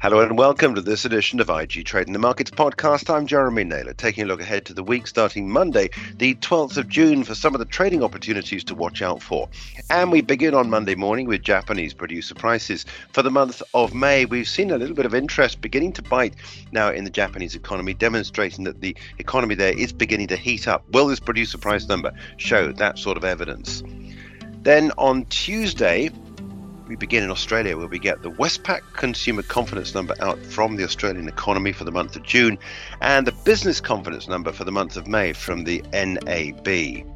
Hello and welcome to this edition of IG Trading the Markets podcast. I'm Jeremy Naylor, taking a look ahead to the week starting Monday, the 12th of June, for some of the trading opportunities to watch out for. And we begin on Monday morning with Japanese producer prices. For the month of May, we've seen a little bit of interest beginning to bite now in the Japanese economy, demonstrating that the economy there is beginning to heat up. Will this producer price number show that sort of evidence? Then on Tuesday, we begin in Australia, where we get the Westpac consumer confidence number out from the Australian economy for the month of June, and the business confidence number for the month of May from the NAB.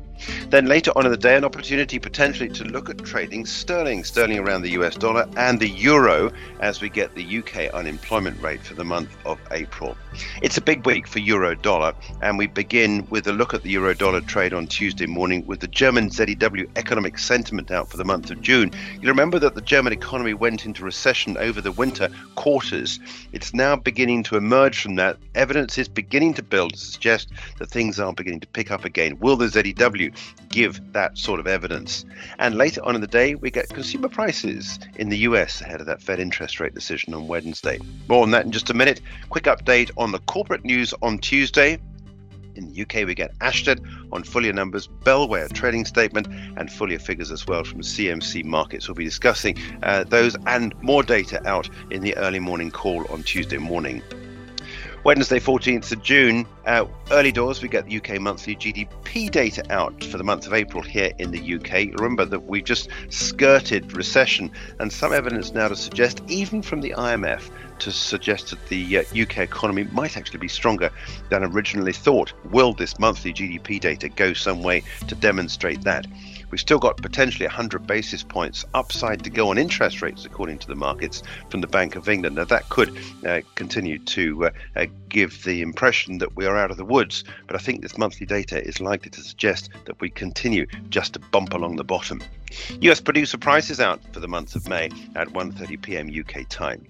Then later on in the day, an opportunity potentially to look at trading sterling, sterling around the US dollar, and the euro as we get the UK unemployment rate for the month of April. It's a big week for euro dollar, and we begin with a look at the euro dollar trade on Tuesday morning with the German ZEW economic sentiment out for the month of June. You remember that the German economy went into recession over the winter quarters. It's now beginning to emerge from that. Evidence is beginning to build to suggest that things are beginning to pick up again. Will the ZEW give that sort of evidence. And later on in the day, we get consumer prices in the US ahead of that Fed interest rate decision on Wednesday. More on that in just a minute. Quick update on the corporate news on Tuesday. In the UK, we get Ashtead on full numbers, Bellway trading statement, and full figures as well from CMC Markets. We'll be discussing uh, those and more data out in the early morning call on Tuesday morning. Wednesday, 14th of June, uh, early doors, we get the UK monthly GDP data out for the month of April here in the UK. Remember that we've just skirted recession, and some evidence now to suggest, even from the IMF, to suggest that the uh, UK economy might actually be stronger than originally thought. Will this monthly GDP data go some way to demonstrate that? We've still got potentially 100 basis points upside to go on interest rates, according to the markets from the Bank of England. Now, that could uh, continue to uh, uh, give the impression that we are out of the woods, but I think this monthly data is likely to suggest that we continue just to bump along the bottom. US producer prices out for the month of May at 1:30 p.m. UK time.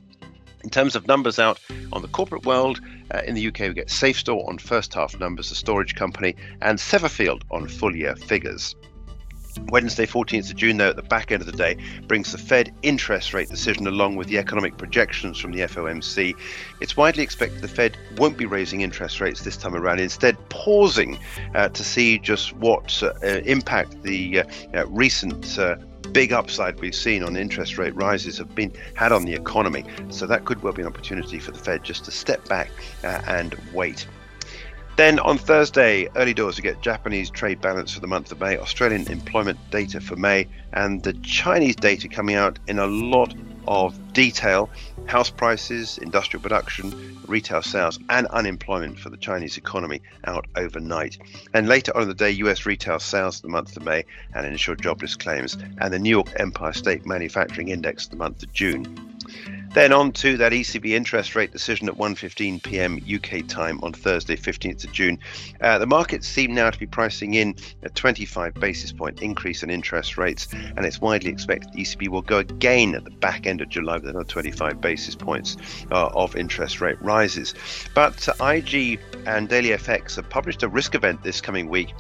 In terms of numbers out on the corporate world, uh, in the UK we get SafeStore on first half numbers, a storage company, and Severfield on full year figures. Wednesday, 14th of June, though, at the back end of the day, brings the Fed interest rate decision along with the economic projections from the FOMC. It's widely expected the Fed won't be raising interest rates this time around, instead, pausing uh, to see just what uh, impact the uh, uh recent uh, big upside we've seen on interest rate rises have been had on the economy. So that could well be an opportunity for the Fed just to step back uh, and wait. Then on Thursday, early doors, we get Japanese trade balance for the month of May, Australian employment data for May, and the Chinese data coming out in a lot of detail house prices, industrial production, retail sales, and unemployment for the Chinese economy out overnight. And later on in the day, US retail sales for the month of May and initial jobless claims, and the New York Empire State Manufacturing Index for the month of June. Then on to that ECB interest rate decision at 1:15 p.m. UK time on Thursday, 15th of June. Uh, the markets seem now to be pricing in a 25 basis point increase in interest rates, and it's widely expected the ECB will go again at the back end of July with another 25 basis points uh, of interest rate rises. But uh, IG and Daily FX have published a risk event this coming week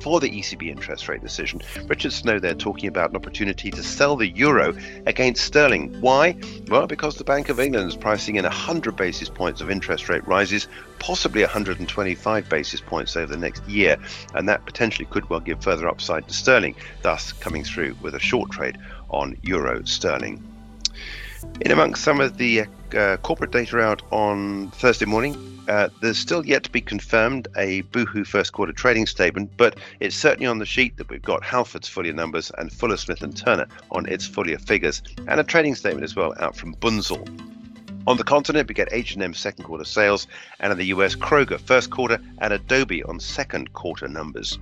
for the ECB interest rate decision. Richard Snow there talking about an opportunity to sell the euro against sterling. Why? Well, because the Bank of England is pricing in 100 basis points of interest rate rises, possibly 125 basis points over the next year, and that potentially could well give further upside to sterling, thus coming through with a short trade on euro sterling. In amongst some of the uh, corporate data out on Thursday morning, uh, there's still yet to be confirmed a Boohoo first quarter trading statement, but it's certainly on the sheet that we've got Halfords full year numbers and Fuller Smith and Turner on its full year figures, and a trading statement as well out from Bunzl. On the continent, we get H&M second quarter sales, and in the US, Kroger first quarter and Adobe on second quarter numbers.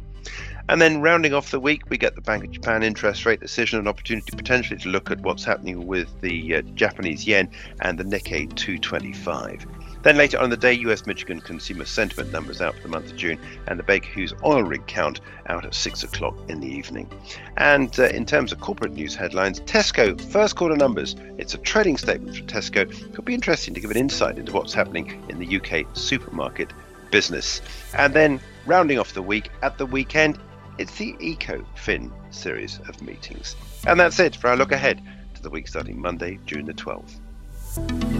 And then rounding off the week, we get the Bank of Japan interest rate decision, an opportunity potentially to look at what's happening with the uh, Japanese yen and the Nikkei 225. Then later on the day, US Michigan consumer sentiment numbers out for the month of June, and the Baker Hughes oil rig count out at 6 o'clock in the evening. And uh, in terms of corporate news headlines, Tesco first quarter numbers. It's a trading statement for Tesco. Could be interesting to give an insight into what's happening in the UK supermarket business. And then rounding off the week, at the weekend, it's the EcoFin series of meetings. And that's it for our look ahead to the week starting Monday, June the 12th. Bye.